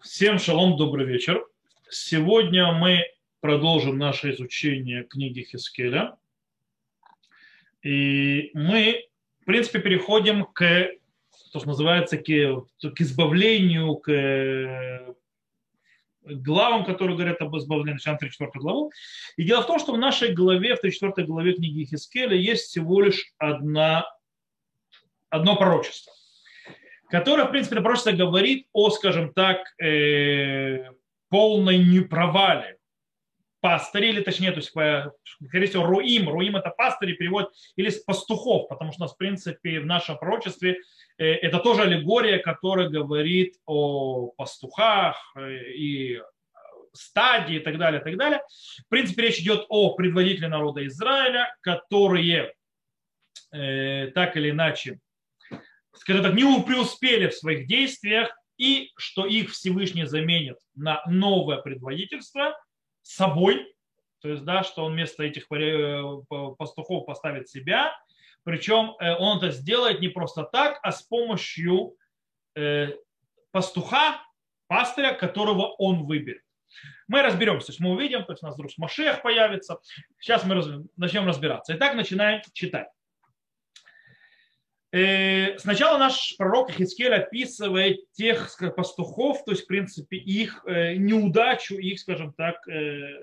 Всем шалом, добрый вечер. Сегодня мы продолжим наше изучение книги Хискеля. И мы, в принципе, переходим к, то, что называется, к, к избавлению, к главам, которые говорят об избавлении, начинаем 34 главу. И дело в том, что в нашей главе, в 34 главе книги Хискеля есть всего лишь одна, одно пророчество которая, в принципе, пророчество говорит о, скажем так, э, полной непровале пастыри, или точнее, то есть, скорее всего, руим. Руим это пастыри перевод или пастухов, потому что у нас, в принципе, в нашем пророчестве э, это тоже аллегория, которая говорит о пастухах э, и стадии и так далее, и так далее. В принципе, речь идет о предводителе народа Израиля, которые э, так или иначе скажем так, не преуспели в своих действиях, и что их Всевышний заменит на новое предводительство собой, то есть, да, что он вместо этих э, пастухов поставит себя, причем э, он это сделает не просто так, а с помощью э, пастуха, пастыря, которого он выберет. Мы разберемся, то есть мы увидим, то есть у нас вдруг Машех появится. Сейчас мы начнем разбираться. Итак, начинаем читать. Э, сначала наш пророк Хискель описывает тех пастухов, то есть, в принципе, их э, неудачу, их, скажем так, э,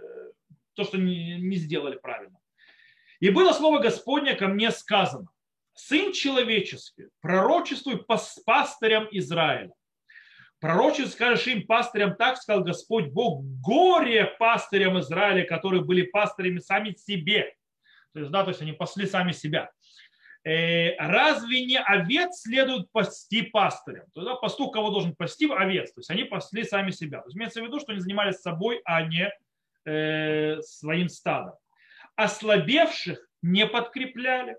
то, что не сделали правильно. И было слово Господне ко мне сказано, Сын человеческий, пророчествуй пастырям Израиля. Пророчествуй, скажешь им пастырям, так сказал Господь Бог, горе пастырям Израиля, которые были пастырями сами себе. То есть, да, то есть они пасли сами себя. Э, разве не овец следует пасти пастырем? Тогда пастух кого должен пасти? Овец. То есть они пасли сами себя. То есть имеется в виду, что они занимались собой, а не э, своим стадом. Ослабевших не подкрепляли,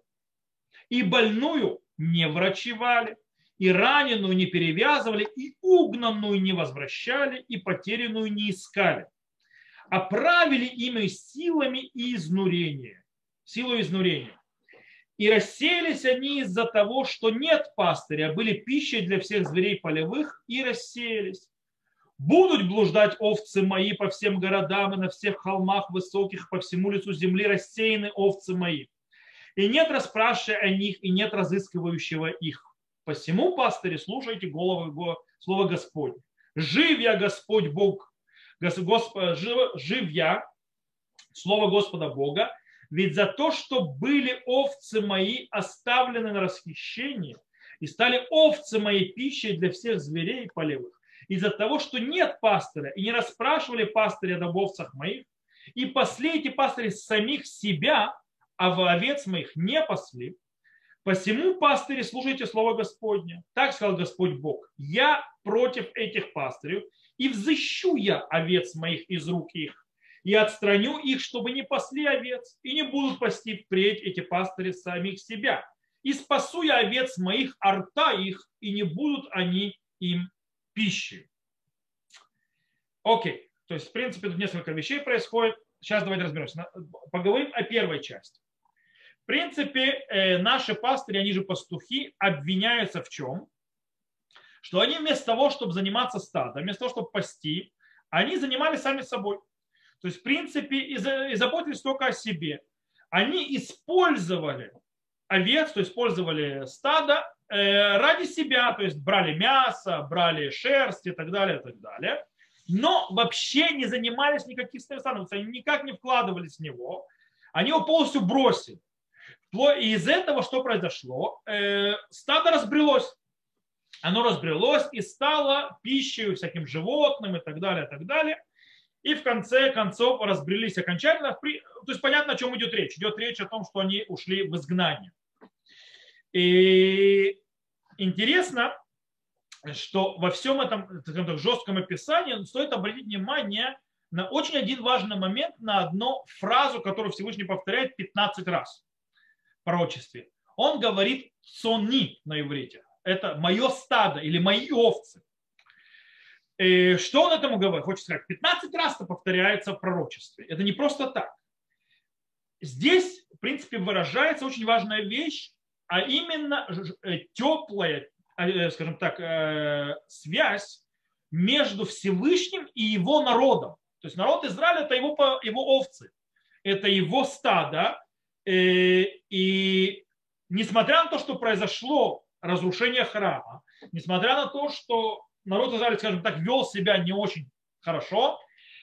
и больную не врачевали, и раненую не перевязывали, и угнанную не возвращали, и потерянную не искали. Оправили ими силами и изнурения. Силу изнурения и рассеялись они из-за того, что нет пастыря, были пищей для всех зверей полевых и рассеялись. Будут блуждать овцы мои по всем городам и на всех холмах высоких, по всему лицу земли рассеяны овцы мои. И нет расспрашивая о них, и нет разыскивающего их. Посему, пастыри, слушайте головы слова Господь. Жив я, Господь Бог, Госп, жив я, слово Господа Бога, ведь за то, что были овцы мои оставлены на расхищение, и стали овцы моей пищей для всех зверей полевых, из-за того, что нет пастыря, и не расспрашивали пастыря об овцах моих, и пасли эти пастыри самих себя, а в овец моих не пасли, Посему, пастыри, слушайте слово Господне. Так сказал Господь Бог. Я против этих пастырей, и взыщу я овец моих из рук их, и отстраню их, чтобы не пасли овец, и не будут пасти впредь эти пастыри самих себя. И спасу я овец моих, арта их, и не будут они им пищей. Окей, то есть, в принципе, тут несколько вещей происходит. Сейчас давайте разберемся. Поговорим о первой части. В принципе, э, наши пастыри, они же пастухи, обвиняются в чем? Что они вместо того, чтобы заниматься стадом, вместо того, чтобы пасти, они занимались сами собой. То есть, в принципе, и заботились только о себе. Они использовали овец, то есть использовали стадо э, ради себя, то есть брали мясо, брали шерсть и так далее, и так далее. Но вообще не занимались никаких станов, они никак не вкладывались в него, они его полностью бросили. И из этого что произошло? Э, стадо разбрелось. Оно разбрелось и стало пищей всяким животным и так далее, и так далее и в конце концов разбрелись окончательно. То есть понятно, о чем идет речь. Идет речь о том, что они ушли в изгнание. И интересно, что во всем этом так, жестком описании стоит обратить внимание на очень один важный момент, на одну фразу, которую Всевышний повторяет 15 раз в пророчестве. Он говорит «сони» на иврите. Это мое стадо или мои овцы. И что он этому говорит? Хочет сказать, 15 раз это повторяется в пророчестве. Это не просто так. Здесь, в принципе, выражается очень важная вещь, а именно э, теплая, э, скажем так, э, связь между Всевышним и его народом. То есть народ Израиля это его, его овцы, это его стадо. Э, и несмотря на то, что произошло разрушение храма, несмотря на то, что народ Израиля, скажем так, вел себя не очень хорошо,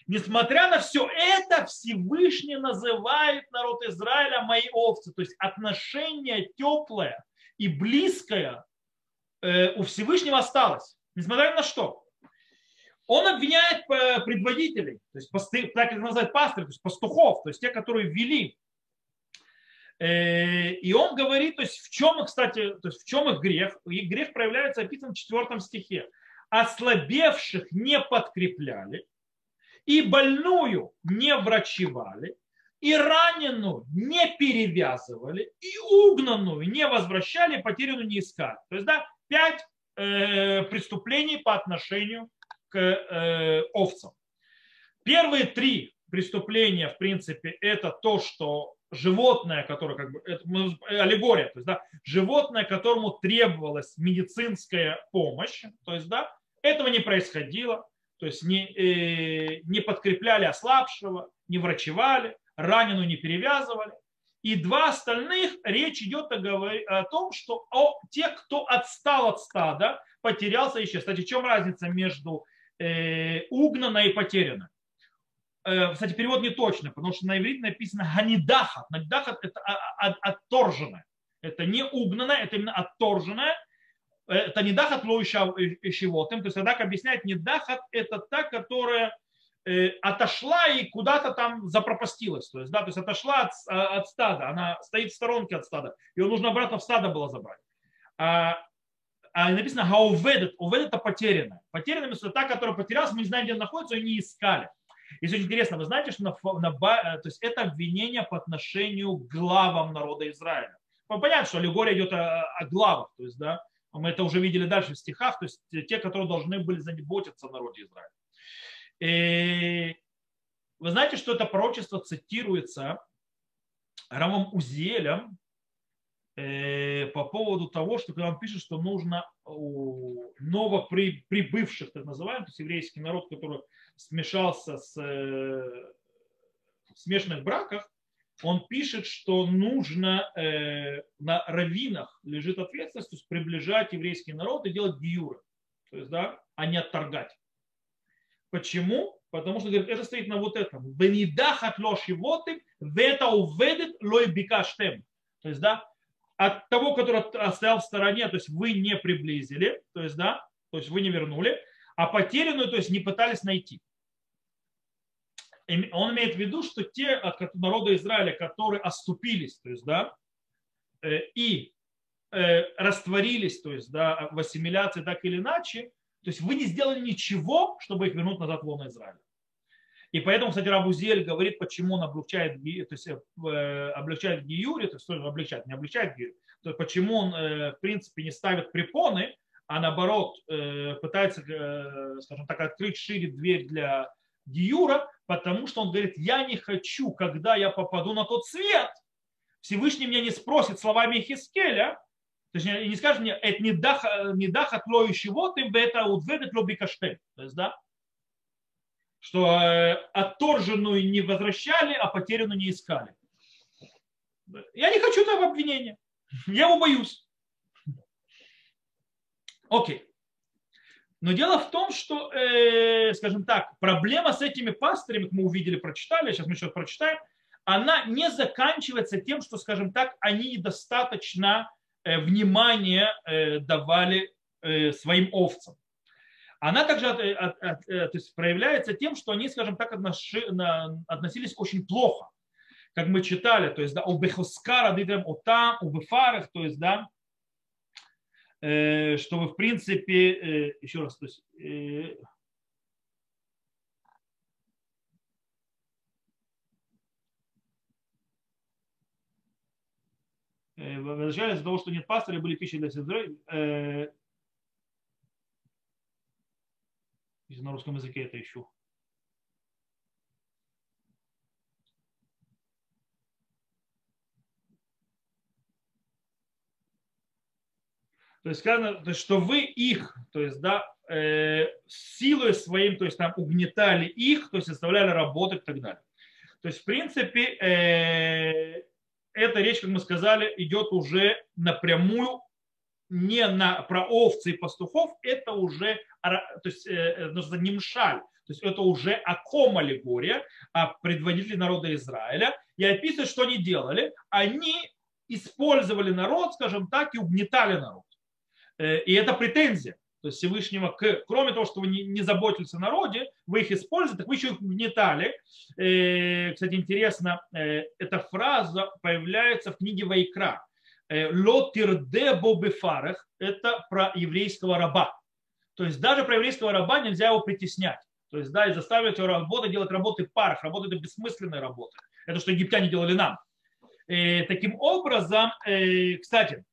несмотря на все это, Всевышний называет народ Израиля мои овцы. То есть отношение теплое и близкое э, у Всевышнего осталось. Несмотря на что. Он обвиняет э, предводителей, то есть так как называют пастырь, то есть пастухов, то есть те, которые вели. Э, и он говорит, то есть в чем, кстати, то есть в чем их грех? Их грех проявляется описан в четвертом стихе. Ослабевших не подкрепляли, и больную не врачевали, и раненую не перевязывали, и угнанную не возвращали, потерянную не искали. То есть, да, пять э, преступлений по отношению к э, овцам. Первые три преступления, в принципе, это то, что животное, которое как бы, это аллегория, то есть, да, животное, которому требовалась медицинская помощь, то есть, да, этого не происходило, то есть не, э, не подкрепляли ослабшего, не врачевали, раненую не перевязывали. И два остальных речь идет о, о том, что о тех, кто отстал от стада, потерялся и исчез. Кстати, в чем разница между э, угнанной и потерянной? Э, кстати, перевод не точный, потому что на иврите написано ганидахат. Ганидахат это отторженное. Это не угнанное, это именно отторженное. Это не дахат лоища щевотым. То есть Радак объясняет, не дахат это та, которая Э, отошла и куда-то там запропастилась. То есть, да, то есть отошла от, а, от стада, она стоит в сторонке от стада. Ее нужно обратно в стадо было забрать. А, а написано гауведет, уведет это потерянная. Потерянная это та, которая потерялась, мы не знаем, где она находится, ее не искали. И очень интересно, вы знаете, что на, на, э, то есть это обвинение по отношению к главам народа Израиля. Понятно, что аллегория идет о, о главах, то есть, да, мы это уже видели дальше в стихах, то есть те, которые должны были заботиться о народе Израиля. И вы знаете, что это пророчество цитируется Рамом Узелем э, по поводу того, что когда он пишет, что нужно новоприбывших, так называемых, то есть еврейский народ, который смешался с, э, смешанных браках, он пишет, что нужно э, на раввинах лежит ответственность, то есть приближать еврейский народ и делать гиюры, то есть, да, а не отторгать. Почему? Потому что говорит, это стоит на вот этом. Венидахат лошивотым, вета уведет лой бикаштем. То есть, да, от того, который стоял в стороне, то есть вы не приблизили, то есть, да, то есть вы не вернули, а потерянную, то есть не пытались найти. Он имеет в виду, что те от народа Израиля, которые оступились, то есть, да, э, и э, растворились, то есть, да, в ассимиляции так или иначе, то есть вы не сделали ничего, чтобы их вернуть назад в лоно Израиля. И поэтому, кстати, Рабузель говорит, почему он облегчает, то есть, э, облегчает Гиюре, то есть облегчает, не облегчает Гиюре, то есть почему он, э, в принципе, не ставит препоны, а наоборот э, пытается, скажем так, открыть шире дверь для Гиюра, потому что он говорит, я не хочу, когда я попаду на тот свет, Всевышний меня не спросит словами Хискеля, то есть не скажешь мне, это не дах, не дах от лоющего, ты бы это утведет лобикаштель. То есть, да, что э, отторженную не возвращали, а потерянную не искали. Я не хочу этого обвинения. Я его боюсь. Окей. Но дело в том, что, э, скажем так, проблема с этими пастырями, мы увидели, прочитали, сейчас мы сейчас прочитаем, она не заканчивается тем, что, скажем так, они недостаточно Э, внимание э, давали э, своим овцам. Она также то есть проявляется тем, что они, скажем так, относились очень плохо. Как мы читали, то есть, да, у Бехускара, у там, у Бефарах, то есть, да, чтобы, в принципе, еще раз, то есть, Э, возвращались из-за того, что нет пастыря, были пищи для сестры. Э, на русском языке это ищу. То есть сказано, то есть, что вы их, то есть, да, э, силой своим, то есть там угнетали их, то есть заставляли работать и так далее. То есть, в принципе, э, эта речь, как мы сказали, идет уже напрямую не на, про овцы и пастухов, это уже то есть, э, нужно не мшаль, то есть это уже о ком аллегория, о предводителе народа Израиля. И описывает, что они делали. Они использовали народ, скажем так, и угнетали народ. Э, и это претензия. То есть Всевышнего, к, кроме того, что вы не, не заботились о народе, вы их используете, так вы еще их угнетали. Э, кстати, интересно, э, эта фраза появляется в книге Вайкра. Лотирде бобефарах – это про еврейского раба. То есть даже про еврейского раба нельзя его притеснять. То есть, да, и заставить его работать, делать работы парах. Работа – это работа. Это что египтяне делали нам. И таким образом, кстати,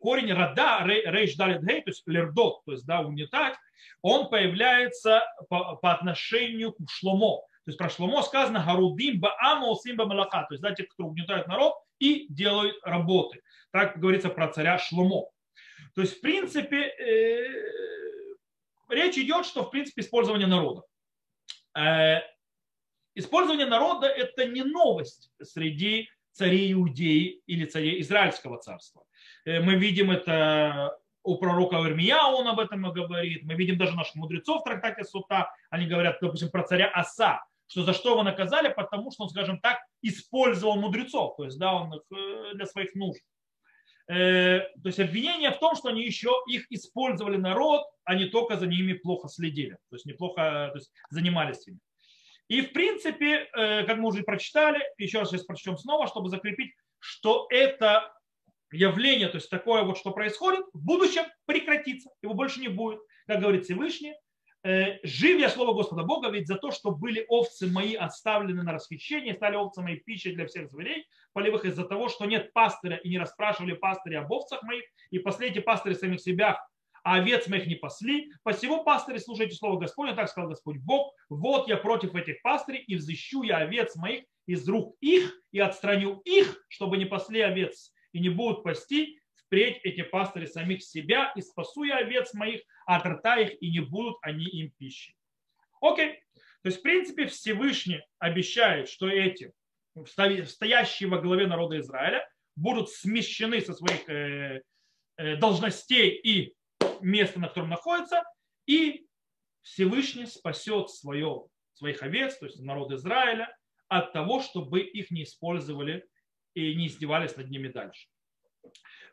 корень рода рейш далит гей, то есть лердот, то есть да, унитать, он появляется по, по отношению к шломо. То есть про шломо сказано гарудим баама симба малаха, то есть да, те, кто угнетают народ и делают работы. Так говорится про царя шломо. То есть в принципе э, речь идет, что в принципе использование народа. Э, использование народа это не новость среди царей Иудеи или царей Израильского царства. Э, мы видим это у пророка Ирмия, он об этом говорит. Мы видим даже наших мудрецов в трактате Сута. Они говорят, допустим, про царя Аса, что за что его наказали, потому что он, скажем так, использовал мудрецов, то есть да, он их э, для своих нужд. Э, то есть обвинение в том, что они еще их использовали народ, а не только за ними плохо следили, то есть неплохо то есть занимались ими. И в принципе, э, как мы уже прочитали, еще раз сейчас прочтем снова, чтобы закрепить, что это явление, то есть такое вот, что происходит, в будущем прекратится, его больше не будет. Как говорит Всевышний, «Э, жив я слово Господа Бога, ведь за то, что были овцы мои оставлены на расхищение, стали овцы мои пищей для всех зверей полевых из-за того, что нет пастыря и не расспрашивали пастыря об овцах моих, и пасли эти пастыри самих себя а овец моих не пасли. Посему пастыри слушайте слово Господня, так сказал Господь Бог. Вот я против этих пастырей и взыщу я овец моих из рук их и отстраню их, чтобы не пасли овец и не будут пасти впредь эти пастыри самих себя и спасу я овец моих от рта их и не будут они им пищей. Окей. То есть, в принципе, Всевышний обещает, что эти, стоящие во главе народа Израиля, будут смещены со своих э, э, должностей и место, на котором находится, и Всевышний спасет свое, своих овец, то есть народ Израиля, от того, чтобы их не использовали и не издевались над ними дальше.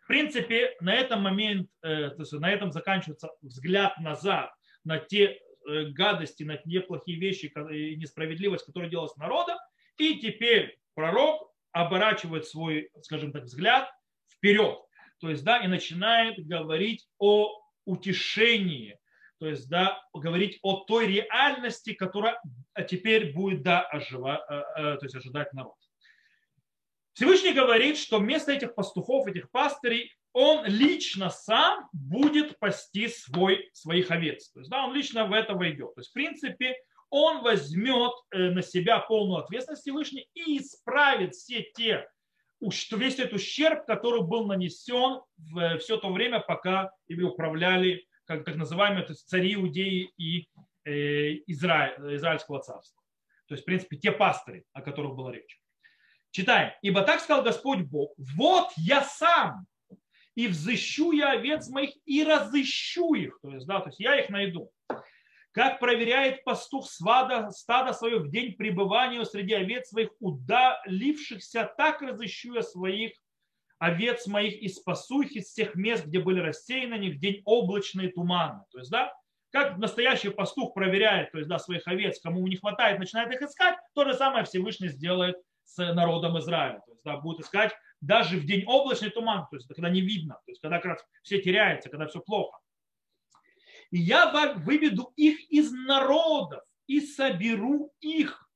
В принципе, на этом момент, э, то есть на этом заканчивается взгляд назад на те э, гадости, на те плохие вещи и несправедливость, которая делалась с народом. И теперь пророк оборачивает свой, скажем так, взгляд вперед. То есть, да, и начинает говорить о утешении, то есть да, говорить о той реальности, которая теперь будет да, ожива, э, э, то есть ожидать народ. Всевышний говорит, что вместо этих пастухов, этих пастырей, он лично сам будет пасти свой, своих овец. То есть, да, он лично в это войдет. То есть, в принципе, он возьмет э, на себя полную ответственность Всевышний и исправит все те весь этот ущерб, который был нанесен в все то время, пока ими управляли как так называемые то есть цари Иудеи и э, Израиль, Израильского царства. То есть, в принципе, те пастыри, о которых была речь. Читаем. «Ибо так сказал Господь Бог, вот я сам, и взыщу я овец моих, и разыщу их». То есть, да, то есть я их найду как проверяет пастух свада, стада свое в день пребывания среди овец своих удалившихся, так разыщу я своих овец моих и спасу их из всех мест, где были рассеяны они в день облачный туманный. То есть, да, как настоящий пастух проверяет, то есть, да, своих овец, кому не хватает, начинает их искать, то же самое Всевышний сделает с народом Израиля. То есть, да, будет искать даже в день облачный туман, то есть, когда не видно, то есть, когда как раз все теряется, когда все плохо и я выведу их из народов и соберу их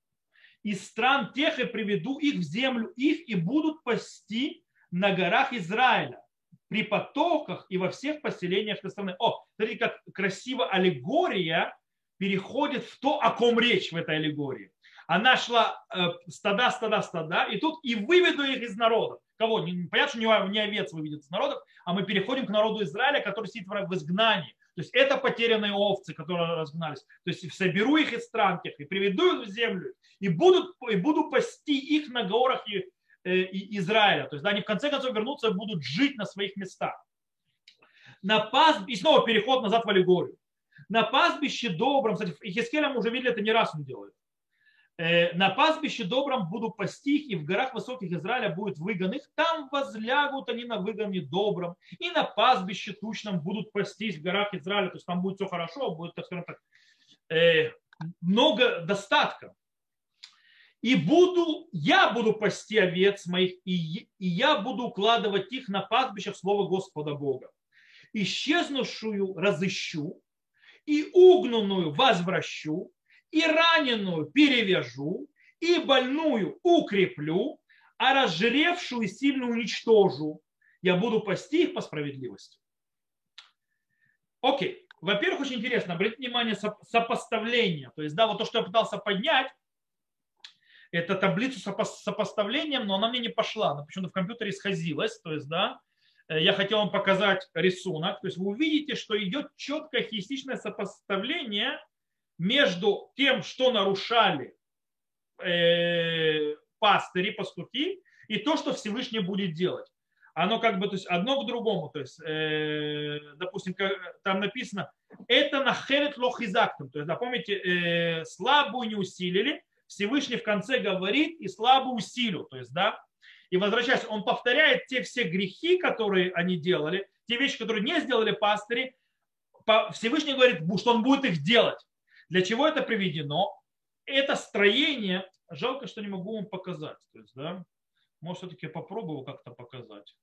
из стран тех и приведу их в землю их и будут пасти на горах Израиля, при потоках и во всех поселениях этой страны. О, смотрите, как красиво аллегория переходит в то, о ком речь в этой аллегории. Она шла э, стада, стада, стада, и тут и выведу их из народа. кого? Понятно, что не овец выведет из народов, а мы переходим к народу Израиля, который сидит в изгнании. То есть это потерянные овцы, которые разгнались. То есть соберу их из стран тех и приведу их в землю, и, будут, и буду пасти их на горах и, э, и Израиля. То есть да, они в конце концов вернутся и будут жить на своих местах. На пас... И снова переход назад в аллегорию. На пастбище добром, кстати, Хискеля мы уже видели, это не раз он делает. Э, на пастбище добром буду пасти и в горах высоких Израиля будет выгон их. Там возлягут они на выгоне добром, и на пастбище тучном будут пастись в горах Израиля. То есть там будет все хорошо, будет, так скажем так, э, много достатка. И буду, я буду пасти овец моих, и, и я буду укладывать их на пастбищах слова Господа Бога. Исчезнувшую разыщу, и угнанную возвращу, и раненую перевяжу, и больную укреплю, а разжиревшую сильно уничтожу. Я буду пасти их по справедливости. Окей. Во-первых, очень интересно, обратите внимание, сопоставление. То есть, да, вот то, что я пытался поднять, это таблицу с сопоставлением, но она мне не пошла. Она почему-то в компьютере схозилась. То есть, да, э, я хотел вам показать рисунок. То есть вы увидите, что идет четкое хистичное сопоставление между тем, что нарушали э, пастыри, пастухи, и то, что Всевышний будет делать. Оно как бы, то есть одно к другому. То есть, э, допустим, там написано, это нахерет лохизактом. То есть, напомните, э, слабую не усилили, Всевышний в конце говорит, и слабую усилю. То есть, да, и возвращаясь, он повторяет те все грехи, которые они делали, те вещи, которые не сделали пастыри, Всевышний говорит, что он будет их делать. Для чего это приведено? Это строение, жалко, что не могу вам показать. То есть, да, может, все-таки попробую как-то показать.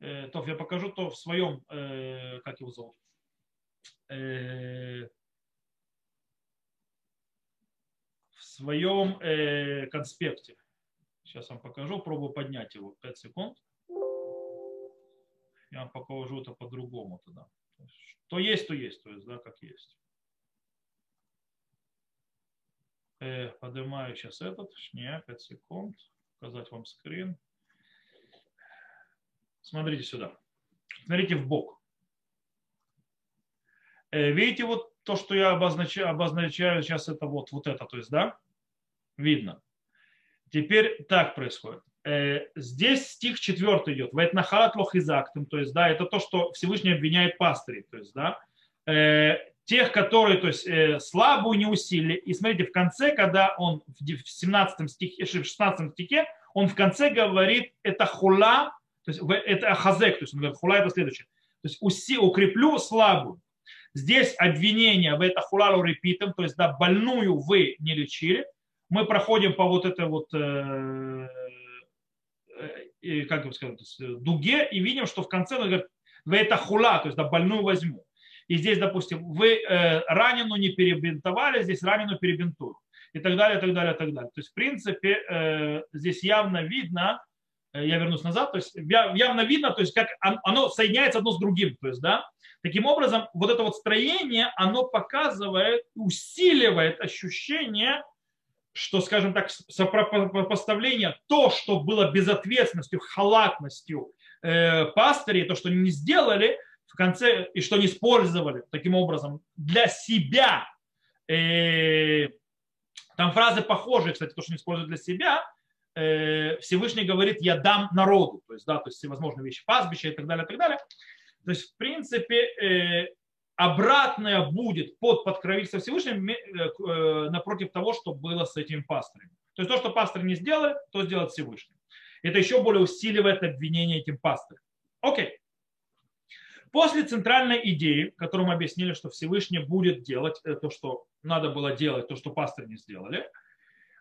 Э, то я покажу то в своем, э, как его зовут, э, в своем э, конспекте. Сейчас вам покажу, пробую поднять его 5 секунд. Я вам покажу это по-другому тогда. То есть, то есть, то есть, да, как есть. Э, поднимаю сейчас этот. Не, 5 секунд. Показать вам скрин. Смотрите сюда. Смотрите в бок. Э, видите вот то, что я обозначаю, обозначаю сейчас, это вот, вот это, то есть, да? Видно. Теперь так происходит. Э, здесь стих 4 идет. Вайтнахалат лохизактым, то есть, да, это то, что Всевышний обвиняет пастырей, то есть, да, э, тех, которые, то есть, э, слабую не усилили. И смотрите, в конце, когда он в 17 стихе, в 16 стихе, он в конце говорит, это хула, то есть это хазек, то есть он говорит, хула это следующее. То есть уси, укреплю слабую. Здесь обвинение в это хулалу репитом, то есть да, больную вы не лечили. Мы проходим по вот этой вот, э, э, как бы сказать, дуге и видим, что в конце он говорит, в это хула, то есть да, больную возьму. И здесь, допустим, вы э, ранену не перебинтовали, здесь ранену перебинтуют. И так далее, и так далее, и так далее. То есть, в принципе, э, здесь явно видно, э, я вернусь назад, то есть явно видно, то есть как оно соединяется одно с другим. То есть, да, таким образом, вот это вот строение, оно показывает, усиливает ощущение, что, скажем так, сопоставление то, что было безответственностью, халатностью э, пастырей, то, что они не сделали, в конце, и что не использовали таким образом для себя. Э, там фразы похожие, кстати, то, что не используют для себя. Э, Всевышний говорит, я дам народу. То есть, да, то есть всевозможные вещи, пастбища и так далее, и так далее. То есть, в принципе, э, обратное будет под подкровительство Всевышнего напротив того, что было с этим пастырем. То есть то, что пастор не сделали, то сделает Всевышний. Это еще более усиливает обвинение этим пастырем. Окей. После центральной идеи, которую мы объяснили, что Всевышний будет делать э, то, что надо было делать, то, что пасторы не сделали,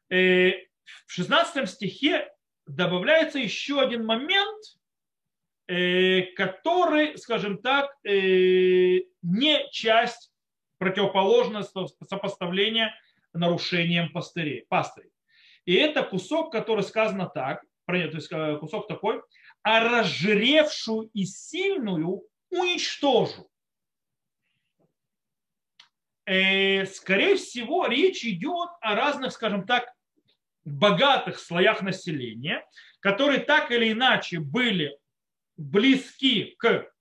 э, в 16 стихе добавляется еще один момент, э, который, скажем так, не часть противоположного сопоставления нарушением пастырей, пастырей. И это кусок, который сказано так, то есть кусок такой, а разжиревшую и сильную уничтожу. Э, скорее всего, речь идет о разных, скажем так, богатых слоях населения, которые так или иначе были близки к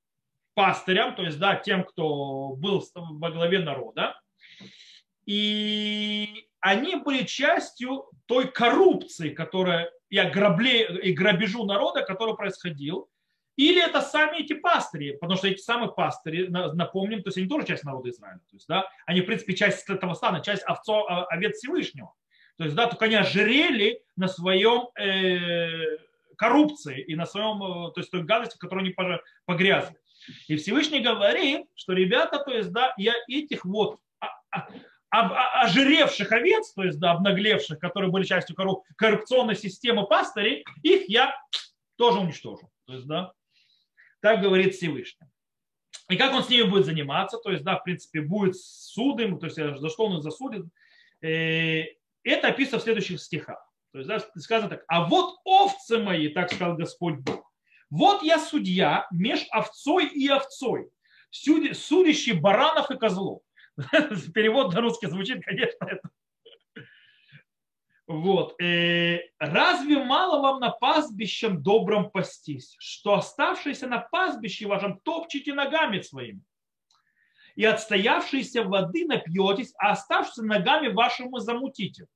пастырям, то есть да, тем, кто был во главе народа, и они были частью той коррупции, которая и, ограбле, и грабежу народа, который происходил. Или это сами эти пастыри, потому что эти самые пастыри, напомним, то есть они тоже часть народа Израиля. То есть, да, они, в принципе, часть этого стана, часть овцо, а, овец Всевышнего. То есть, да, только они ожирели на своем э, коррупции и на своем, э, то есть той гадости, в которой они погрязли. И Всевышний говорит, что ребята, то есть, да, я этих вот а, а, ожиревших овец, то есть да, обнаглевших, которые были частью коррупционной системы пастырей, их я тоже уничтожу. То есть, да, так говорит Всевышний. И как он с ними будет заниматься, то есть, да, в принципе, будет судом, то есть, за что он их засудит, э, это описано в следующих стихах. То есть, да, сказано так, а вот овцы мои, так сказал Господь Бог, вот я судья меж овцой и овцой, судящий баранов и козлов. Перевод на русский звучит, конечно, это. Вот. Э, Разве мало вам на пастбищем добром пастись, что оставшиеся на пастбище вашем топчете ногами своими? И отстоявшиеся воды напьетесь, а оставшиеся ногами вашими замутите.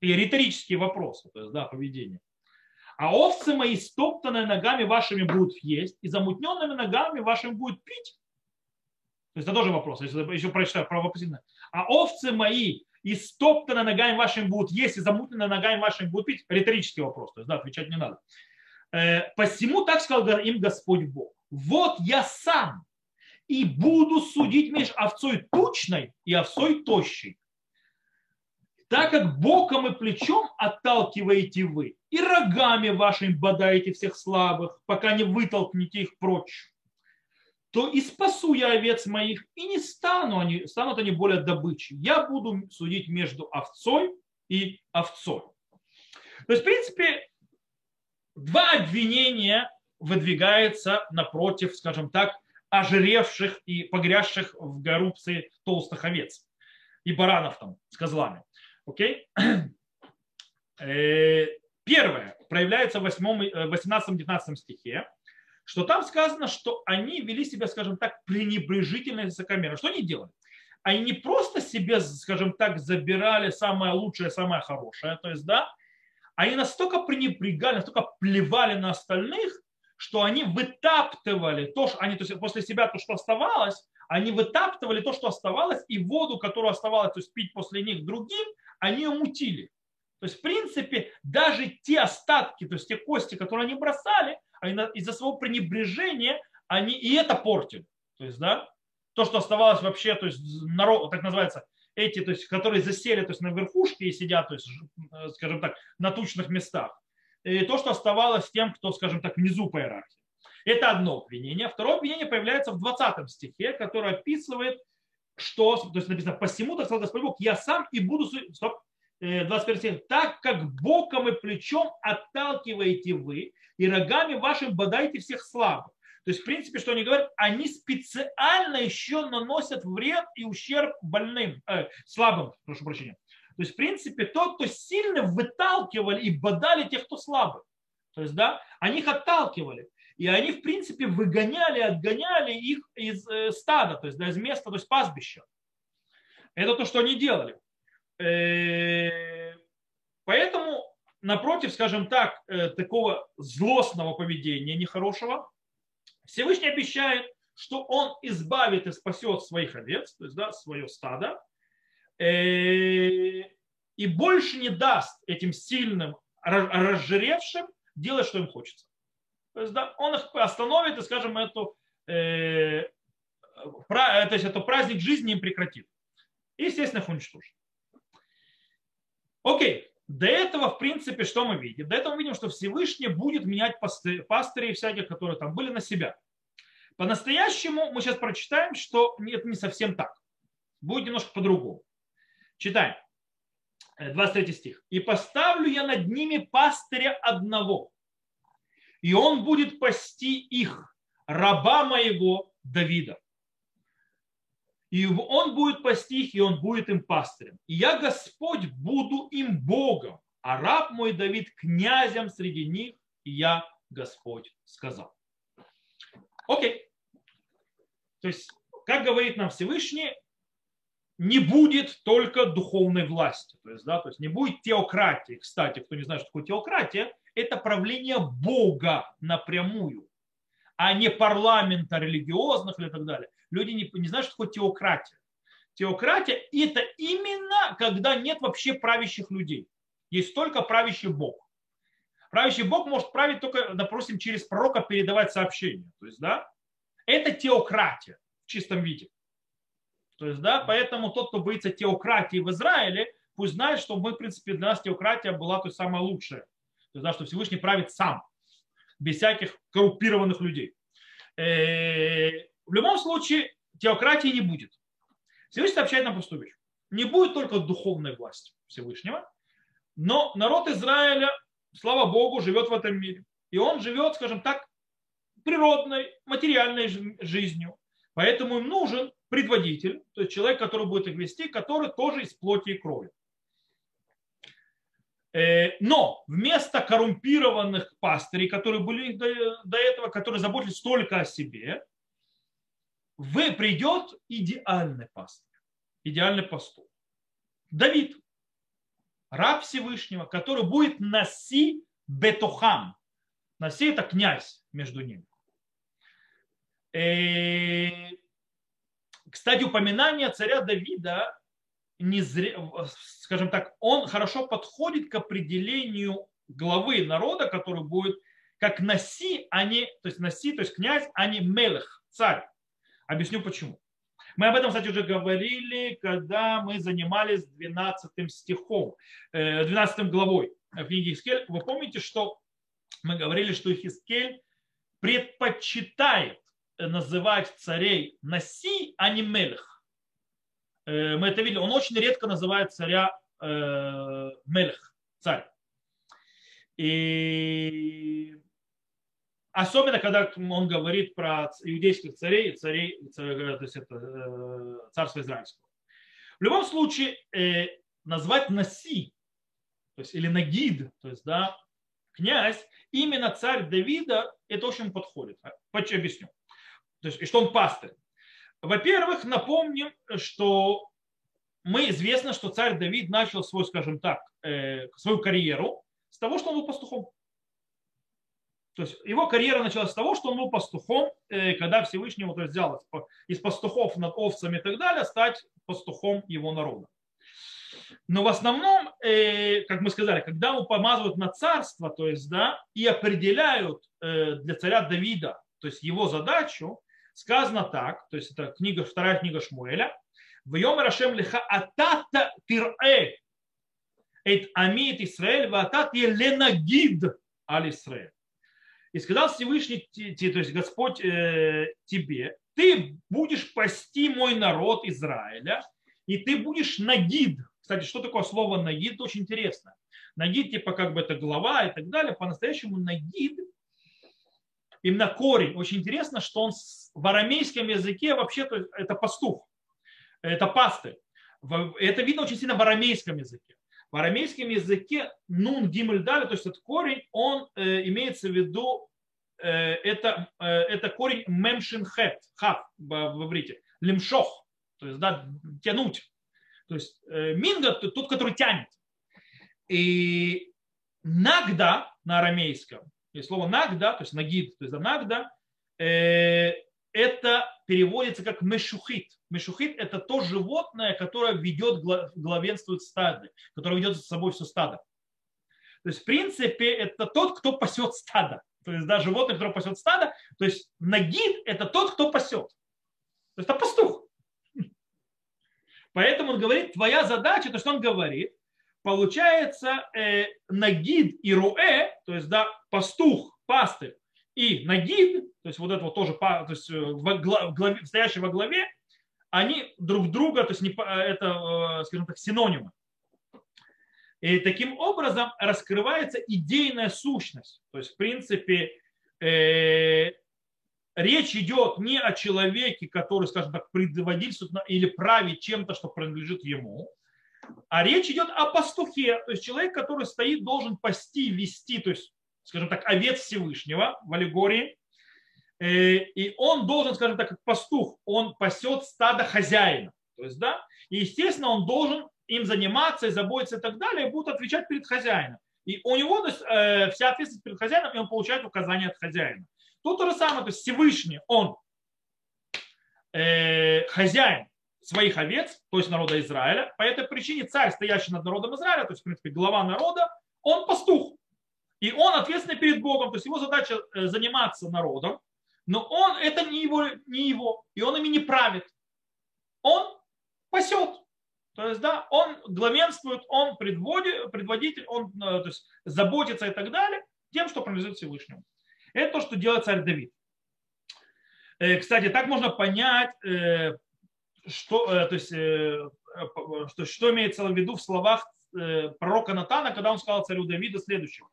И риторические вопросы, то есть, да, поведение. А овцы мои, стоптанные ногами вашими, будут есть, и замутненными ногами вашими будут пить. То есть это тоже вопрос, если еще прочитаю про вопросительное. А овцы мои и стоптаны ногами вашими будут есть, и замутнены ногами вашими будут пить. Риторический вопрос, то есть да, отвечать не надо. Э, посему так сказал им Господь Бог. Вот я сам и буду судить между овцой тучной и овцой тощей. Так как боком и плечом отталкиваете вы, и рогами вашими бодаете всех слабых, пока не вытолкнете их прочь то и спасу я овец моих, и не стану они, станут они более добычей. Я буду судить между овцой и овцой. То есть, в принципе, два обвинения выдвигается напротив, скажем так, ожиревших и погрязших в коррупции толстых овец и баранов там с козлами. Окей? Э, первое проявляется в 18-19 стихе что там сказано, что они вели себя, скажем так, пренебрежительно и высокомерно. Что они делали? Они не просто себе, скажем так, забирали самое лучшее, самое хорошее, то есть, да, они настолько пренебрегали, настолько плевали на остальных, что они вытаптывали то, что они, то есть после себя то, что оставалось, они вытаптывали то, что оставалось, и воду, которую оставалось, то есть пить после них другим, они умутили. То есть, в принципе, даже те остатки, то есть те кости, которые они бросали, из-за своего пренебрежения они и это портили. То есть, да, то, что оставалось вообще, то есть народ, так называется, эти, то есть, которые засели, то есть на верхушке и сидят, то есть, скажем так, на тучных местах. И то, что оставалось тем, кто, скажем так, внизу по иерархии. Это одно обвинение. Второе обвинение появляется в 20 стихе, которое описывает, что, то есть написано, посему, так сказал Господь Бог, я сам и буду, стоп, 21 стих, так как боком и плечом отталкиваете вы, и рогами вашим бодаете всех слабых. То есть, в принципе, что они говорят, они специально еще наносят вред и ущерб больным, э, слабым, прошу прощения. То есть, в принципе, тот, кто сильно выталкивали и бодали тех, кто слабый. То есть, да, они их отталкивали. И они, в принципе, выгоняли, отгоняли их из э, стада, то есть да, из места, то есть пастбища. Это то, что они делали. Э, поэтому, напротив, скажем так, э, такого злостного поведения нехорошего, Всевышний обещает, что он избавит и спасет своих овец, то есть да, свое стадо, э, и больше не даст этим сильным, разжиревшим делать, что им хочется. То есть, да, он их остановит и, скажем, эту, э, то есть, это праздник жизни им прекратит. И, естественно, их уничтожит. Окей, до этого, в принципе, что мы видим? До этого мы видим, что Всевышний будет менять пастырей всяких, которые там были на себя. По-настоящему мы сейчас прочитаем, что это не совсем так. Будет немножко по-другому. Читаем. 23 э, стих. «И поставлю я над ними пастыря одного, и он будет пасти их, раба моего Давида и он будет пасти их, и он будет им пастырем. И я, Господь, буду им Богом, а раб мой Давид князем среди них, и я Господь сказал. Окей. То есть, как говорит нам Всевышний, не будет только духовной власти. То есть, да, то есть не будет теократии. Кстати, кто не знает, что такое теократия, это правление Бога напрямую, а не парламента религиозных или так далее. Люди не, не знают, что такое теократия. Теократия – это именно когда нет вообще правящих людей. Есть только правящий Бог. Правящий Бог может править только, допустим, через пророка передавать сообщения. То есть, да, это теократия в чистом виде. То есть, да, поэтому тот, кто боится теократии в Израиле, пусть знает, что мы, в принципе, для нас теократия была то есть, самая лучшая. То есть, да, что Всевышний правит сам, без всяких коррумпированных людей. Э, в любом случае, теократии не будет. Всевышний сообщает нам простую вещь. Не будет только духовной власти Всевышнего, но народ Израиля слава Богу, живет в этом мире. И он живет, скажем так, природной, материальной жизнью. Поэтому им нужен предводитель, то есть человек, который будет их вести, который тоже из плоти и крови. Э, но вместо коррумпированных пастырей, которые были до этого, которые заботились только о себе, вы придет идеальный пастырь, идеальный пастух. Давид, раб Всевышнего, который будет Наси Бетухам. Наси это князь между ними. Э, кстати, упоминание царя Давида, не зря, скажем так, он хорошо подходит к определению главы народа, который будет как Наси, а не, то есть Наси, то есть князь, а не Мелех, царь. Объясню почему. Мы об этом, кстати, уже говорили, когда мы занимались 12 стихом, 12 э, главой книги Хискель. Вы помните, что мы говорили, что Хискель предпочитает называть царей Наси, а не Мелех. Э, мы это видели. Он очень редко называет царя э, Мелех, царь. И Особенно, когда он говорит про иудейских царей, царей то есть это э, царство израильского. В любом случае, э, назвать Наси, то есть, или Нагид, то есть, да, князь, именно царь Давида, это очень подходит. Почему объясню. То есть, и что он пастырь. Во-первых, напомним, что мы известно, что царь Давид начал свой, скажем так, э, свою карьеру с того, что он был пастухом. То есть его карьера началась с того, что он был пастухом, э, когда Всевышний его взял из пастухов над овцами и так далее, стать пастухом его народа. Но в основном, э, как мы сказали, когда его помазывают на царство, то есть, да, и определяют для царя Давида, то есть его задачу, сказано так, то есть это книга, вторая книга Шмуэля, в Йом Рашем лиха атата тирэ эт амит Исраэль ва атат еленагид аль Исраэль. И сказал Всевышний, то есть Господь э, тебе, ты будешь пасти мой народ Израиля, и ты будешь нагид. Кстати, что такое слово нагид? Очень интересно. Нагид, типа как бы это глава и так далее. По-настоящему нагид, именно корень. Очень интересно, что он в арамейском языке вообще то это пастух. Это пасты. Это видно очень сильно в арамейском языке. В арамейском языке нун гимель дали, то есть этот корень, он э, имеется в виду, э, это, э, это корень мемшин хет, хат в, иврите, лимшох, то есть да, тянуть. То есть э, минга тот, который тянет. И нагда на арамейском, есть слово нагда, то есть нагид, то есть нагда, э, это переводится как мешухит. Мешухит – это то животное, которое ведет, главенствует стадо, которое ведет за собой все стадо. То есть, в принципе, это тот, кто пасет стадо. То есть, да, животное, которое пасет стадо. То есть, нагид – это тот, кто пасет. То есть, это пастух. Поэтому он говорит, твоя задача, то, что он говорит, получается, э, нагид и руэ, то есть, да, пастух, пастырь, и нагид, то есть вот это вот тоже, то есть э, в главе, стоящий во главе, они друг друга, то есть не, это, э, скажем так, синонимы. И таким образом раскрывается идейная сущность. То есть, в принципе, э, речь идет не о человеке, который, скажем так, предводительствует или правит чем-то, что принадлежит ему, А речь идет о пастухе, то есть человек, который стоит, должен пасти, вести, то есть, скажем так, овец Всевышнего в аллегории. Э, и он должен, скажем так, как пастух, он пасет стадо хозяина. То есть, да, и, естественно, он должен им заниматься и заботиться и так далее, и будут отвечать перед хозяином. И у него то есть, э, вся ответственность перед хозяином, и он получает указания от хозяина. Тут то же самое, то есть Всевышний, он э, хозяин своих овец, то есть народа Израиля. По этой причине царь, стоящий над народом Израиля, то есть, в принципе, глава народа, он пастух. И он ответственный перед Богом, то есть его задача э, заниматься народом, но он, это не его, не его, и он ими не правит. Он пасет. То есть, да, он главенствует, он предводитель, он э, то есть, заботится и так далее тем, что принадлежит Всевышнему. Это то, что делает царь Давид. Э, кстати, так можно понять, что, то есть, что, что имеется в виду в словах пророка Натана, когда он сказал царю Давиду следующего.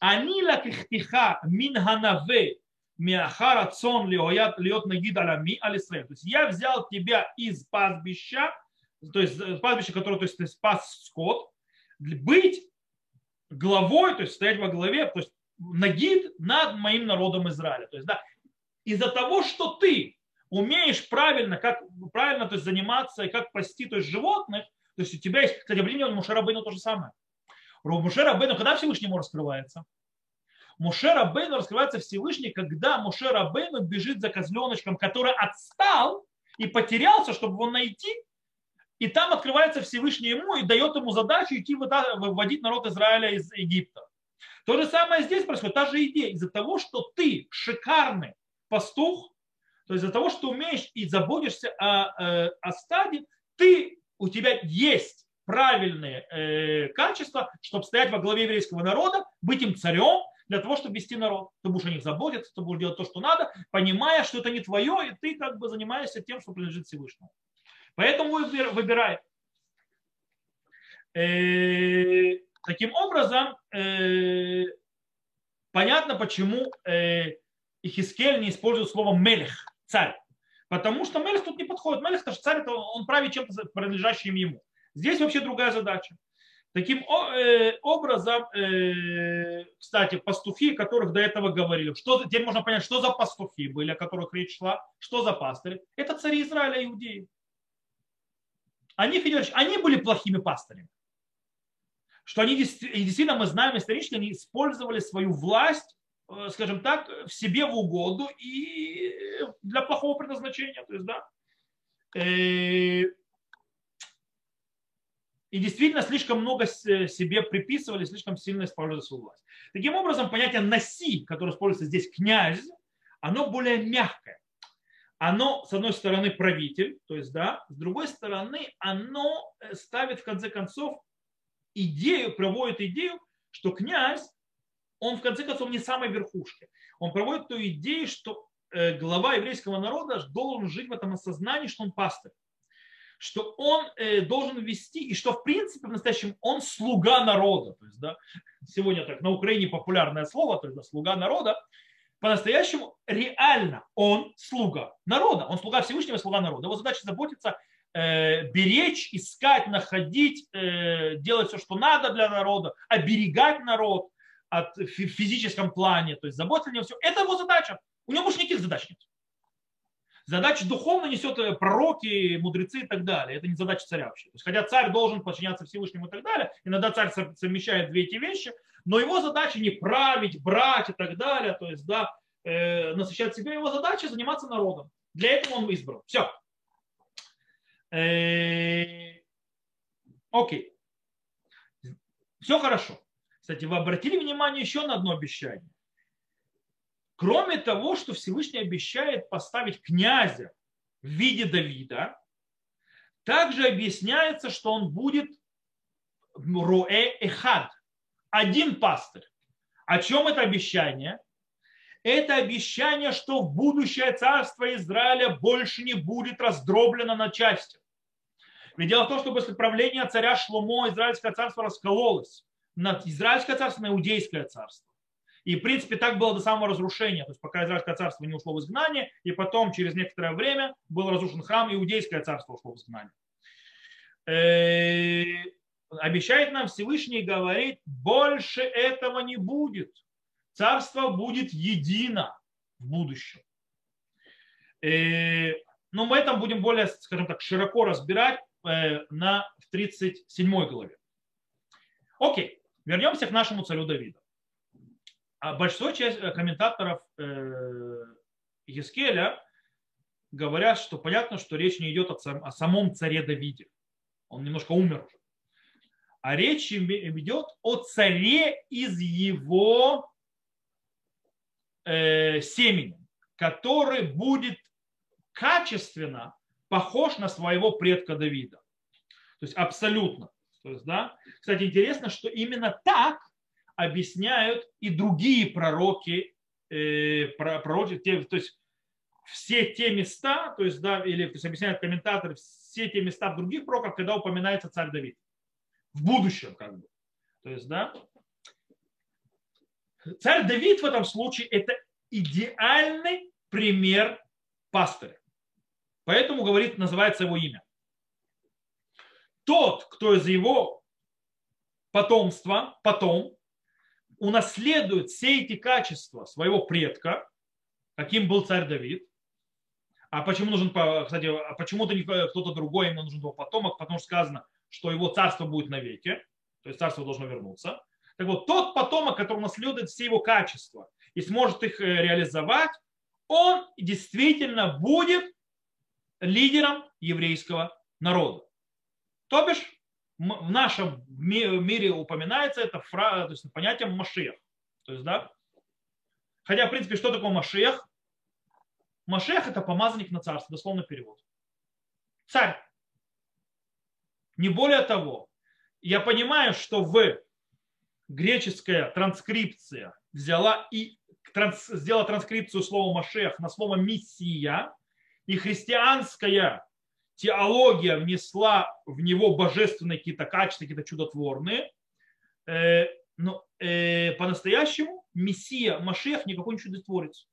Лакихтиха мин ганаве миахара цон льет нагид алами алисрем. То есть я взял тебя из пастбища, то есть пастбище, которое то есть, ты спас скот, быть главой, то есть стоять во главе, то есть нагид над моим народом Израиля. То есть, да, из-за того, что ты умеешь правильно, как правильно то есть, заниматься и как пасти то есть, животных, то есть у тебя есть, кстати, в линии Мушарабейну то же самое. Мушарабейну, когда Всевышнему раскрывается? Мушер Бейну раскрывается Всевышний, когда Мушер Бейну бежит за козленочком, который отстал и потерялся, чтобы его найти, и там открывается Всевышний ему и дает ему задачу идти выводить народ Израиля из Египта. То же самое здесь происходит, та же идея. Из-за того, что ты шикарный пастух, то есть из-за того, что умеешь и заботишься о, э, о стаде, ты, у тебя есть правильные э, качества, чтобы стоять во главе еврейского народа, быть им царем, для того, чтобы вести народ. Ты будешь о них заботиться, ты будешь делать то, что надо, понимая, что это не твое, и ты как бы занимаешься тем, что принадлежит Всевышнему. Поэтому выбирай. Э, таким образом, э, понятно, почему э, Ихискель не использует слово мелех, царь. Потому что мелех тут не подходит. Мелех, потому что царь, это он правит чем-то принадлежащим ему. Здесь вообще другая задача. Таким э, образом, э, кстати, пастухи, о которых до этого говорили, что, теперь можно понять, что за пастухи были, о которых речь шла, что за пастыри. Это цари Израиля, иудеи. Они, Федорович, они были плохими пастырями. Что они действительно, мы знаем исторически, они использовали свою власть, скажем так, в себе в угоду и для плохого предназначения. То есть, да, и действительно слишком много э, себе приписывали, слишком сильно использовали свою власть. Таким образом, понятие «носи», которое используется здесь «князь», оно более мягкое. Оно, с одной стороны, правитель, то есть, да, с другой стороны, оно э, ставит, в конце концов, идею, проводит идею, что князь, он, в конце концов, не самой верхушке. Он проводит ту идею, что э, глава еврейского народа должен жить в этом осознании, что он пастырь что он э, должен вести, и что в принципе в настоящем он слуга народа. То есть, да, сегодня так на Украине популярное слово, то есть да, слуга народа. По-настоящему реально он слуга народа. Он слуга Всевышнего, слуга народа. Его задача заботиться, э, беречь, искать, находить, делать все, что надо для народа, оберегать народ от, в физическом плане, то есть заботиться о нем все. Это его задача. У него больше никаких задач нет. Задачи духовно несет э, пророки, мудрецы и так далее. Это не задача царя вообще. То есть, хотя царь должен подчиняться Всевышнему и так далее, иногда царь совмещает две эти вещи, но его задача не править, брать и так далее, то есть, да, э, насыщать себя, его задача заниматься народом. Для этого он избран. Все. Э, окей. Все хорошо. Кстати, вы обратили внимание еще на одно обещание. Кроме того, что Всевышний обещает поставить князя в виде Давида, также объясняется, что он будет Руэ Эхад, один пастырь. О чем это обещание? Это обещание, что в будущее царство Израиля больше не будет раздроблено на части. Ведь дело в том, что после правления царя Шломо Израильское царство раскололось Израильское царство, на Иудейское царство. И, в принципе, так было до самого разрушения. То есть, пока Израильское царство не ушло в изгнание, и потом, через некоторое время, был разрушен храм, Иудейское царство ушло в изгнание. э, обещает нам Всевышний говорит, больше этого не будет. Царство будет едино в будущем. Э, но мы это будем более, скажем так, широко разбирать э, на, в 37 главе. Окей, вернемся к нашему царю Давиду. А большинство часть, э, комментаторов Ескеля говорят, что понятно, что речь не идет о самом царе Давиде. Он немножко умер уже. А речь идет о царе из его э, семени, который будет качественно похож на своего предка Давида. То есть абсолютно. То есть, да? Кстати, интересно, что именно так объясняют и другие пророки, э, пророки те, то есть все те места, то есть, да, или то есть объясняют комментаторы, все те места в других пророках, когда упоминается царь Давид. В будущем, как бы. То есть, да. Царь Давид в этом случае это идеальный пример пастыря. Поэтому, говорит, называется его имя. Тот, кто из его потомства, потом, унаследует все эти качества своего предка, каким был царь Давид. А почему нужен, кстати, а почему-то кто-то другой ему нужен был потомок, потому что сказано, что его царство будет навеки, то есть царство должно вернуться. Так вот, тот потомок, который унаследует все его качества и сможет их э, реализовать, он действительно будет лидером еврейского народа. То бишь, в нашем мире упоминается это фраза, то есть понятие Машех. То есть, да, Хотя, в принципе, что такое Машех? Машех – это помазанник на царство, дословный перевод. Царь. Не более того, я понимаю, что в греческая транскрипция взяла и транс, сделала транскрипцию слова Машех на слово Мессия, и христианская теология внесла в него божественные какие-то качества, какие-то чудотворные, э, но э, по-настоящему Мессия Машех никакой не чудотворец.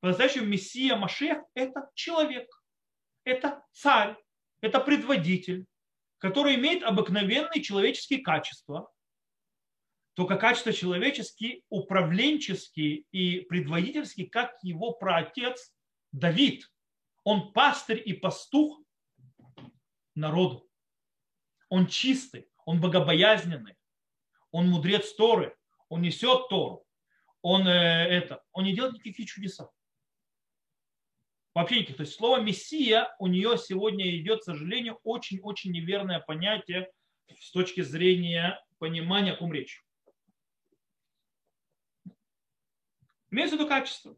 По-настоящему Мессия Машех – это человек, это царь, это предводитель, который имеет обыкновенные человеческие качества, только качества человеческие, управленческие и предводительские, как его праотец Давид. Он пастырь и пастух народу. Он чистый, он богобоязненный, он мудрец Торы, он несет Тору, он, э, это, он не делает никаких чудеса. Вообще никаких. То есть слово Мессия у нее сегодня идет, к сожалению, очень-очень неверное понятие с точки зрения понимания, о ком речь. Имеется в виду качество.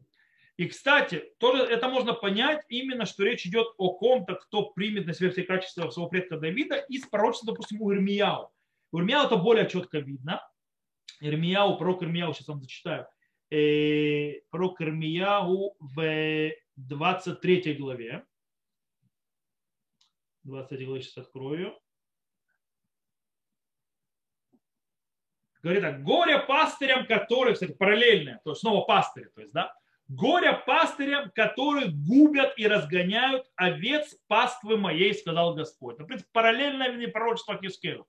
И, кстати, тоже это можно понять именно, что речь идет о ком-то, кто примет на себя все качества своего предка Давида из пророчества, допустим, у Ирмияу. У Ирмияу это более четко видно. Ирмияу, пророк Ирмияу, сейчас вам зачитаю. Э, пророк Ирмияу в 23 главе. 23 главе сейчас открою. Говорит так, горе пастырям, которые, кстати, параллельные, то есть снова пастыри, то есть, да, горе пастырям, которые губят и разгоняют овец паствы моей, сказал Господь. Это, в принципе, параллельное пророчество к Ескелу.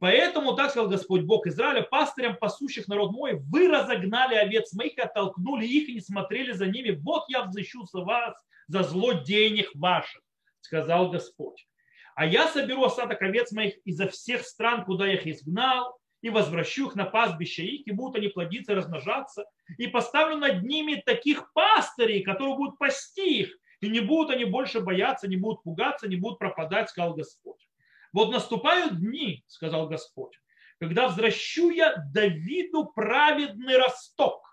Поэтому, так сказал Господь Бог Израиля, пастырям, пасущих народ мой, вы разогнали овец моих, оттолкнули их и не смотрели за ними. Вот я взыщу за вас за зло денег ваших, сказал Господь. А я соберу остаток овец моих изо всех стран, куда я их изгнал, и возвращу их на пастбище их, и будут они плодиться и размножаться, и поставлю над ними таких пастырей, которые будут пасти их, и не будут они больше бояться, не будут пугаться, не будут пропадать, сказал Господь. Вот наступают дни, сказал Господь, когда возвращу я Давиду праведный росток.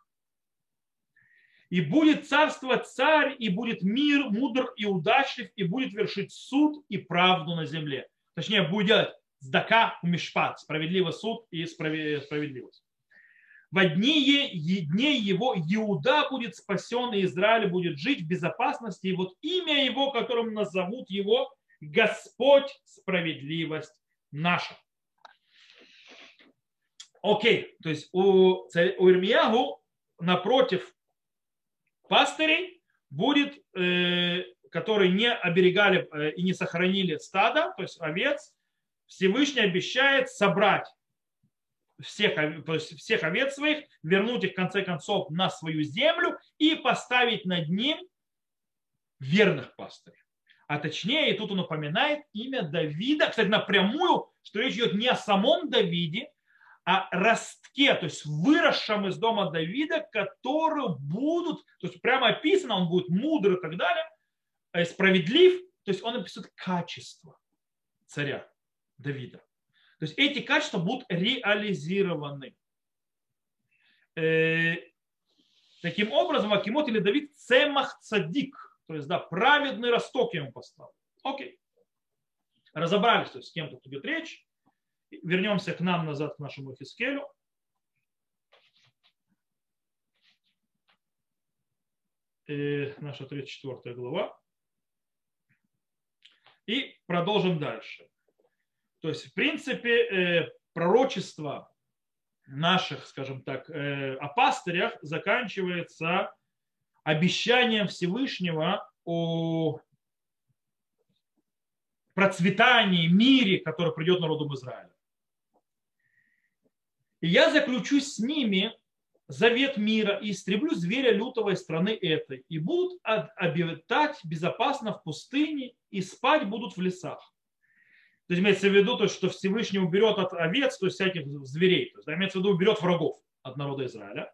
И будет царство царь, и будет мир, мудр и удачлив, и будет вершить суд и правду на земле. Точнее, будет Здака Мишпат, справедливый суд и справедливость. Во дни, дней его Иуда будет спасен, и Израиль будет жить в безопасности. И вот имя его, которым назовут его, Господь справедливость наша. Окей, то есть у, у Ирмиягу напротив пастырей будет, э, которые не оберегали э, и не сохранили стадо, то есть овец, Всевышний обещает собрать всех, всех овец своих, вернуть их в конце концов на свою землю и поставить над ним верных пастырей. А точнее, и тут он упоминает имя Давида, кстати, напрямую, что речь идет не о самом Давиде, а ростке, то есть выросшем из дома Давида, которые будут, то есть прямо описано, он будет мудр и так далее, э, справедлив, то есть он описывает качество царя Давида. То есть эти качества будут реализированы. Э, таким образом, Акимот или Давид цемах цадик, то есть, да, праведный росток ему поставил. Окей. Разобрались, то есть, с кем тут идет речь. Вернемся к нам назад, к нашему Хискелю. И наша 34 глава. И продолжим дальше. То есть, в принципе, э, пророчество наших, скажем так, э, о пастырях заканчивается обещанием Всевышнего о процветании, мире, который придет народу Израиля. И я заключу с ними завет мира и истреблю зверя лютого из страны этой, и будут обитать безопасно в пустыне, и спать будут в лесах. То есть имеется в виду, то, что Всевышний уберет от овец, то есть всяких зверей. То есть, имеется в виду, уберет врагов от народа Израиля.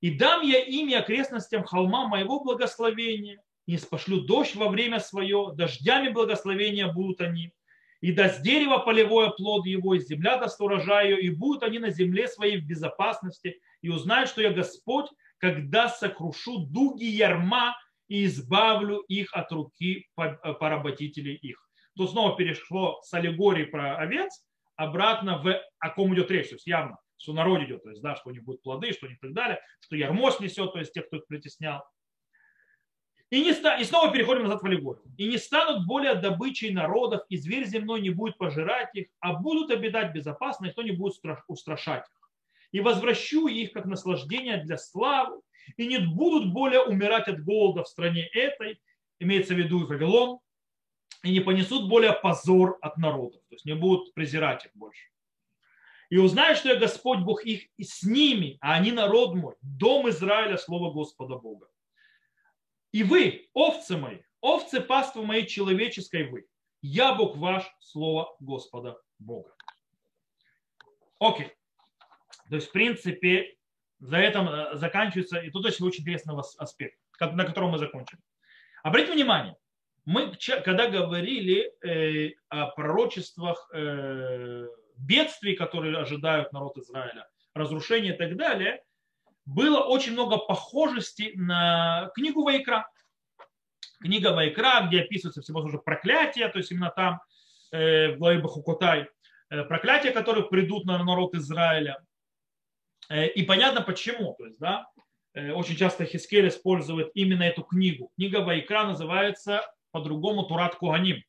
И дам я имя окрестностям холма моего благословения, и спошлю дождь во время свое, дождями благословения будут они, и даст дерево полевое плод его, и земля даст урожаю, и будут они на земле своей в безопасности, и узнают, что я Господь, когда сокрушу дуги ярма и избавлю их от руки поработителей их. Тут снова перешло с аллегории про овец обратно в о ком идет речь. То есть явно что народ идет, то есть, да, что у них будут плоды, что у них и так далее, что ярмос несет, то есть тех, кто их притеснял. И, не ста... и снова переходим назад в аллегорию. И не станут более добычей народов, и зверь земной не будет пожирать их, а будут обитать безопасно, и никто не будет устрашать их. И возвращу их как наслаждение для славы, и не будут более умирать от голода в стране этой, имеется в виду и Вавилон, и не понесут более позор от народов, то есть не будут презирать их больше и узнают, что я Господь Бог их и с ними, а они народ мой, дом Израиля, слово Господа Бога. И вы, овцы мои, овцы паства моей человеческой вы, я Бог ваш, слово Господа Бога. Окей. То есть, в принципе, за этим э, заканчивается, и тут очень интересный аспект, на котором мы закончим. Обратите внимание, мы когда говорили э, о пророчествах э, бедствий, которые ожидают народ Израиля, разрушения и так далее, было очень много похожести на книгу Вайкра. Книга Вайкра, где описываются всевозможные проклятия, то есть именно там, э, в главе Бахукотай, проклятия, которые придут на народ Израиля. И понятно почему. То есть, да, очень часто Хискель использует именно эту книгу. Книга Вайкра называется по-другому Турат Куганим.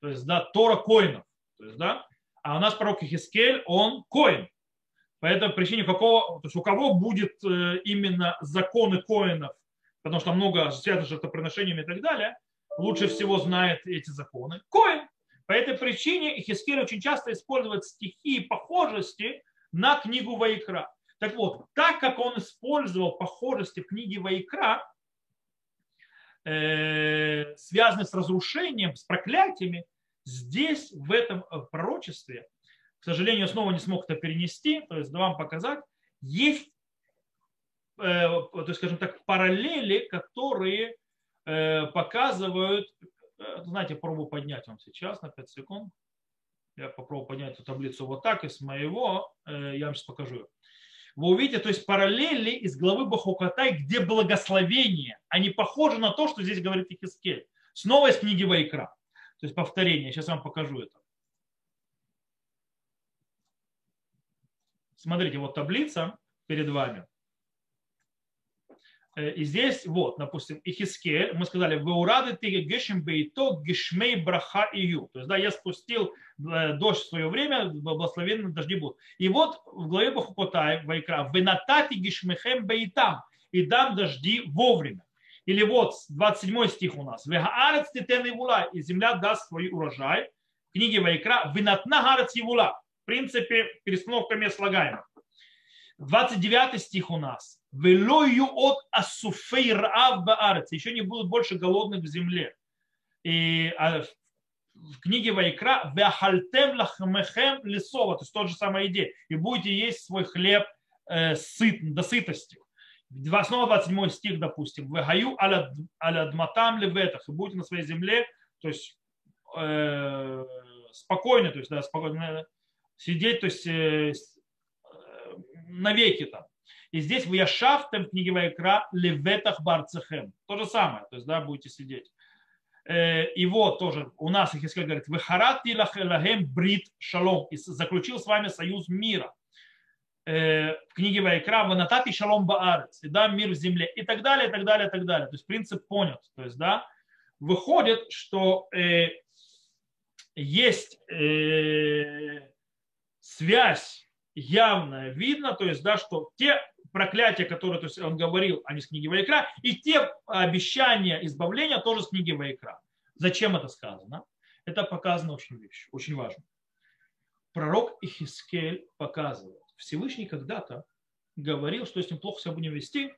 То есть, да, Тора Коинов. То есть, да, а у нас пророк Хискель, он коин. По этой причине какого, то есть у кого будет э, именно законы коинов, потому что много связано с жертвоприношениями и так далее, лучше всего знает эти законы. Коин. По этой причине Хискель очень часто использует стихи похожести на книгу Вайкра. Так вот, так как он использовал похожести в книге Вайкра, э, связанные с разрушением, с проклятиями, Здесь, в этом э, пророчестве, к сожалению, снова не смог это перенести, то есть вам показать, есть, э, то есть, скажем так, параллели, которые э, показывают, знаете, пробую поднять вам сейчас на 5 секунд. Я попробую поднять эту таблицу вот так, из моего, я вам сейчас покажу. Вы увидите, то есть параллели из главы Бахукатай, где благословение, они похожи на то, что здесь говорит Ихискель. Снова из книги Вайкра. То есть повторение. Сейчас вам покажу это. Смотрите, вот таблица перед вами. Э, и здесь, вот, допустим, Ихискель, мы сказали, «Веурады ты гешем бейто гешмей браха ию». То есть, да, я спустил э, дождь в свое время, благословенные дожди будут. И вот в главе Бахупотай, Вайкра, «Венатати гешмехем бейтам» и дам дожди вовремя. Или вот 27 стих у нас. Вегаарец титен ивула, и земля даст свой урожай. В книге Вайкра. Винатна гарец ивула. В принципе, перестановка мест слагаемых. 29 стих у нас. Велою от асуфей баарец. Еще не будут больше голодных в земле. И а в книге Вайкра «Вяхальтем лахмехем лесова», то есть тот же самая идея, и будете есть свой хлеб э, сыт, до сытости. Снова 27 стих, допустим, «Вегаю алядматам леветах», и будете на своей земле, то есть э, спокойно, то есть да, спокойно сидеть, то есть э, навеки там. И здесь в Яшафтем книге Вайкра леветах барцехем. То же самое, то есть да, будете сидеть. Э, и вот тоже у нас Ихискель говорит, «Вехарати лахем брит шалом» и заключил с вами союз мира. Э, в книге Вайкра «Ванатати шалом баарец» и дам мир в земле и так далее, и так далее, и так далее. То есть принцип понят. То есть, да, выходит, что э, есть связь явная, видно, то есть, да, что те проклятия, которые то есть, он говорил, они с книги Вайкра, и те обещания избавления тоже с книги Вайкра. Зачем это сказано? Это показано очень вещь, очень важно. Пророк Ихискель показывает, Всевышний когда-то говорил, что если мы плохо себя будем вести,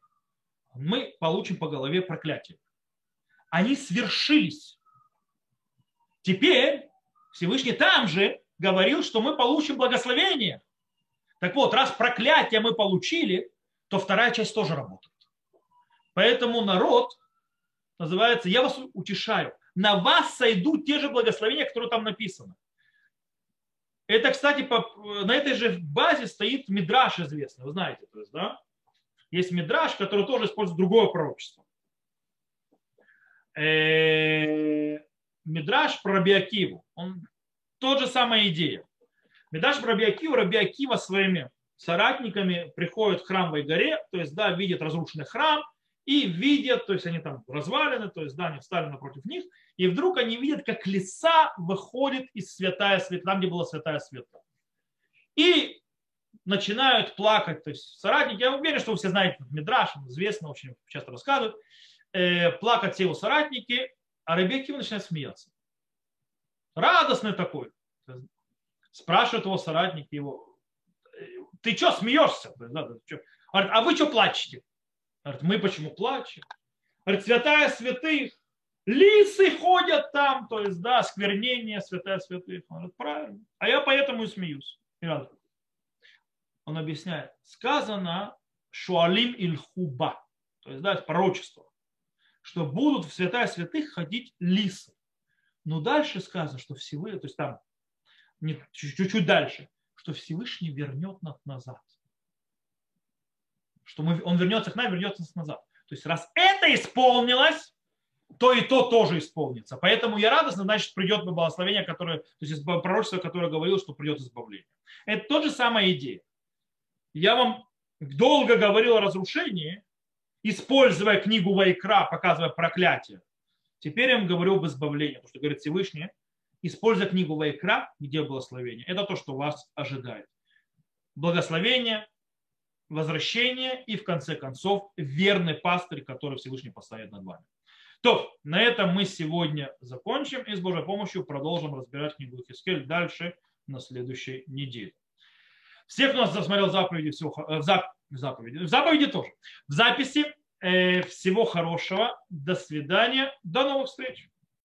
мы получим по голове проклятие. Они свершились. Теперь Всевышний там же говорил, что мы получим благословение. Так вот, раз проклятие мы получили, то вторая часть тоже работает. Поэтому народ называется, я вас утешаю, на вас сойдут те же благословения, которые там написаны. Это, кстати, по, на этой же базе стоит мидраш известный, вы знаете, то есть, да? Есть мидраш, который тоже использует другое пророчество. Э, мидраш про Рабиакиву. Он тот же самая идея. Мидраш про Рабиакиву, Рабиакива своими соратниками приходят в храмовой горе, то есть, да, видят разрушенный храм, и видят, то есть они там развалины, то есть, да, они встали напротив них, и вдруг они видят, как леса выходит из святая света, там, где была святая света. И начинают плакать, то есть соратники, я уверен, что вы все знаете, Мидраш, известно, очень часто рассказывают, э, плакать все его соратники, а Рабекива начинает смеяться. Радостный такой. Спрашивают его соратники, его, ты что смеешься? Говорит, а вы что плачете? Говорит, мы почему плачем? Говорит, святая святых, лисы ходят там, то есть, да, сквернение святая святых. Он говорит, правильно. А я поэтому и смеюсь. Он объясняет, сказано шуалим ильхуба, то есть, да, пророчество, что будут в святая святых ходить лисы. Но дальше сказано, что всего, то есть там чуть-чуть дальше, что Всевышний вернет нас назад. Что мы, он вернется к нам, вернется нас назад. То есть раз это исполнилось, то и то тоже исполнится. Поэтому я радостно, значит, придет благословение, которое, то есть пророчество, которое говорило, что придет избавление. Это тот же самая идея. Я вам долго говорил о разрушении, используя книгу Вайкра, показывая проклятие. Теперь я вам говорю об избавлении, потому что говорит Всевышний, используя книгу Вайкра, где благословение, это то, что вас ожидает. Благословение, возвращение и, в конце концов, верный пастырь, который Всевышний поставит над вами. То, на этом мы сегодня закончим и с Божьей помощью продолжим разбирать книгу Хискель дальше на следующей неделе. Всех, кто нас засмотрел заповеди, всего, э, в заповеди, в заповеди тоже. В записи э, всего хорошего. До свидания. До новых встреч.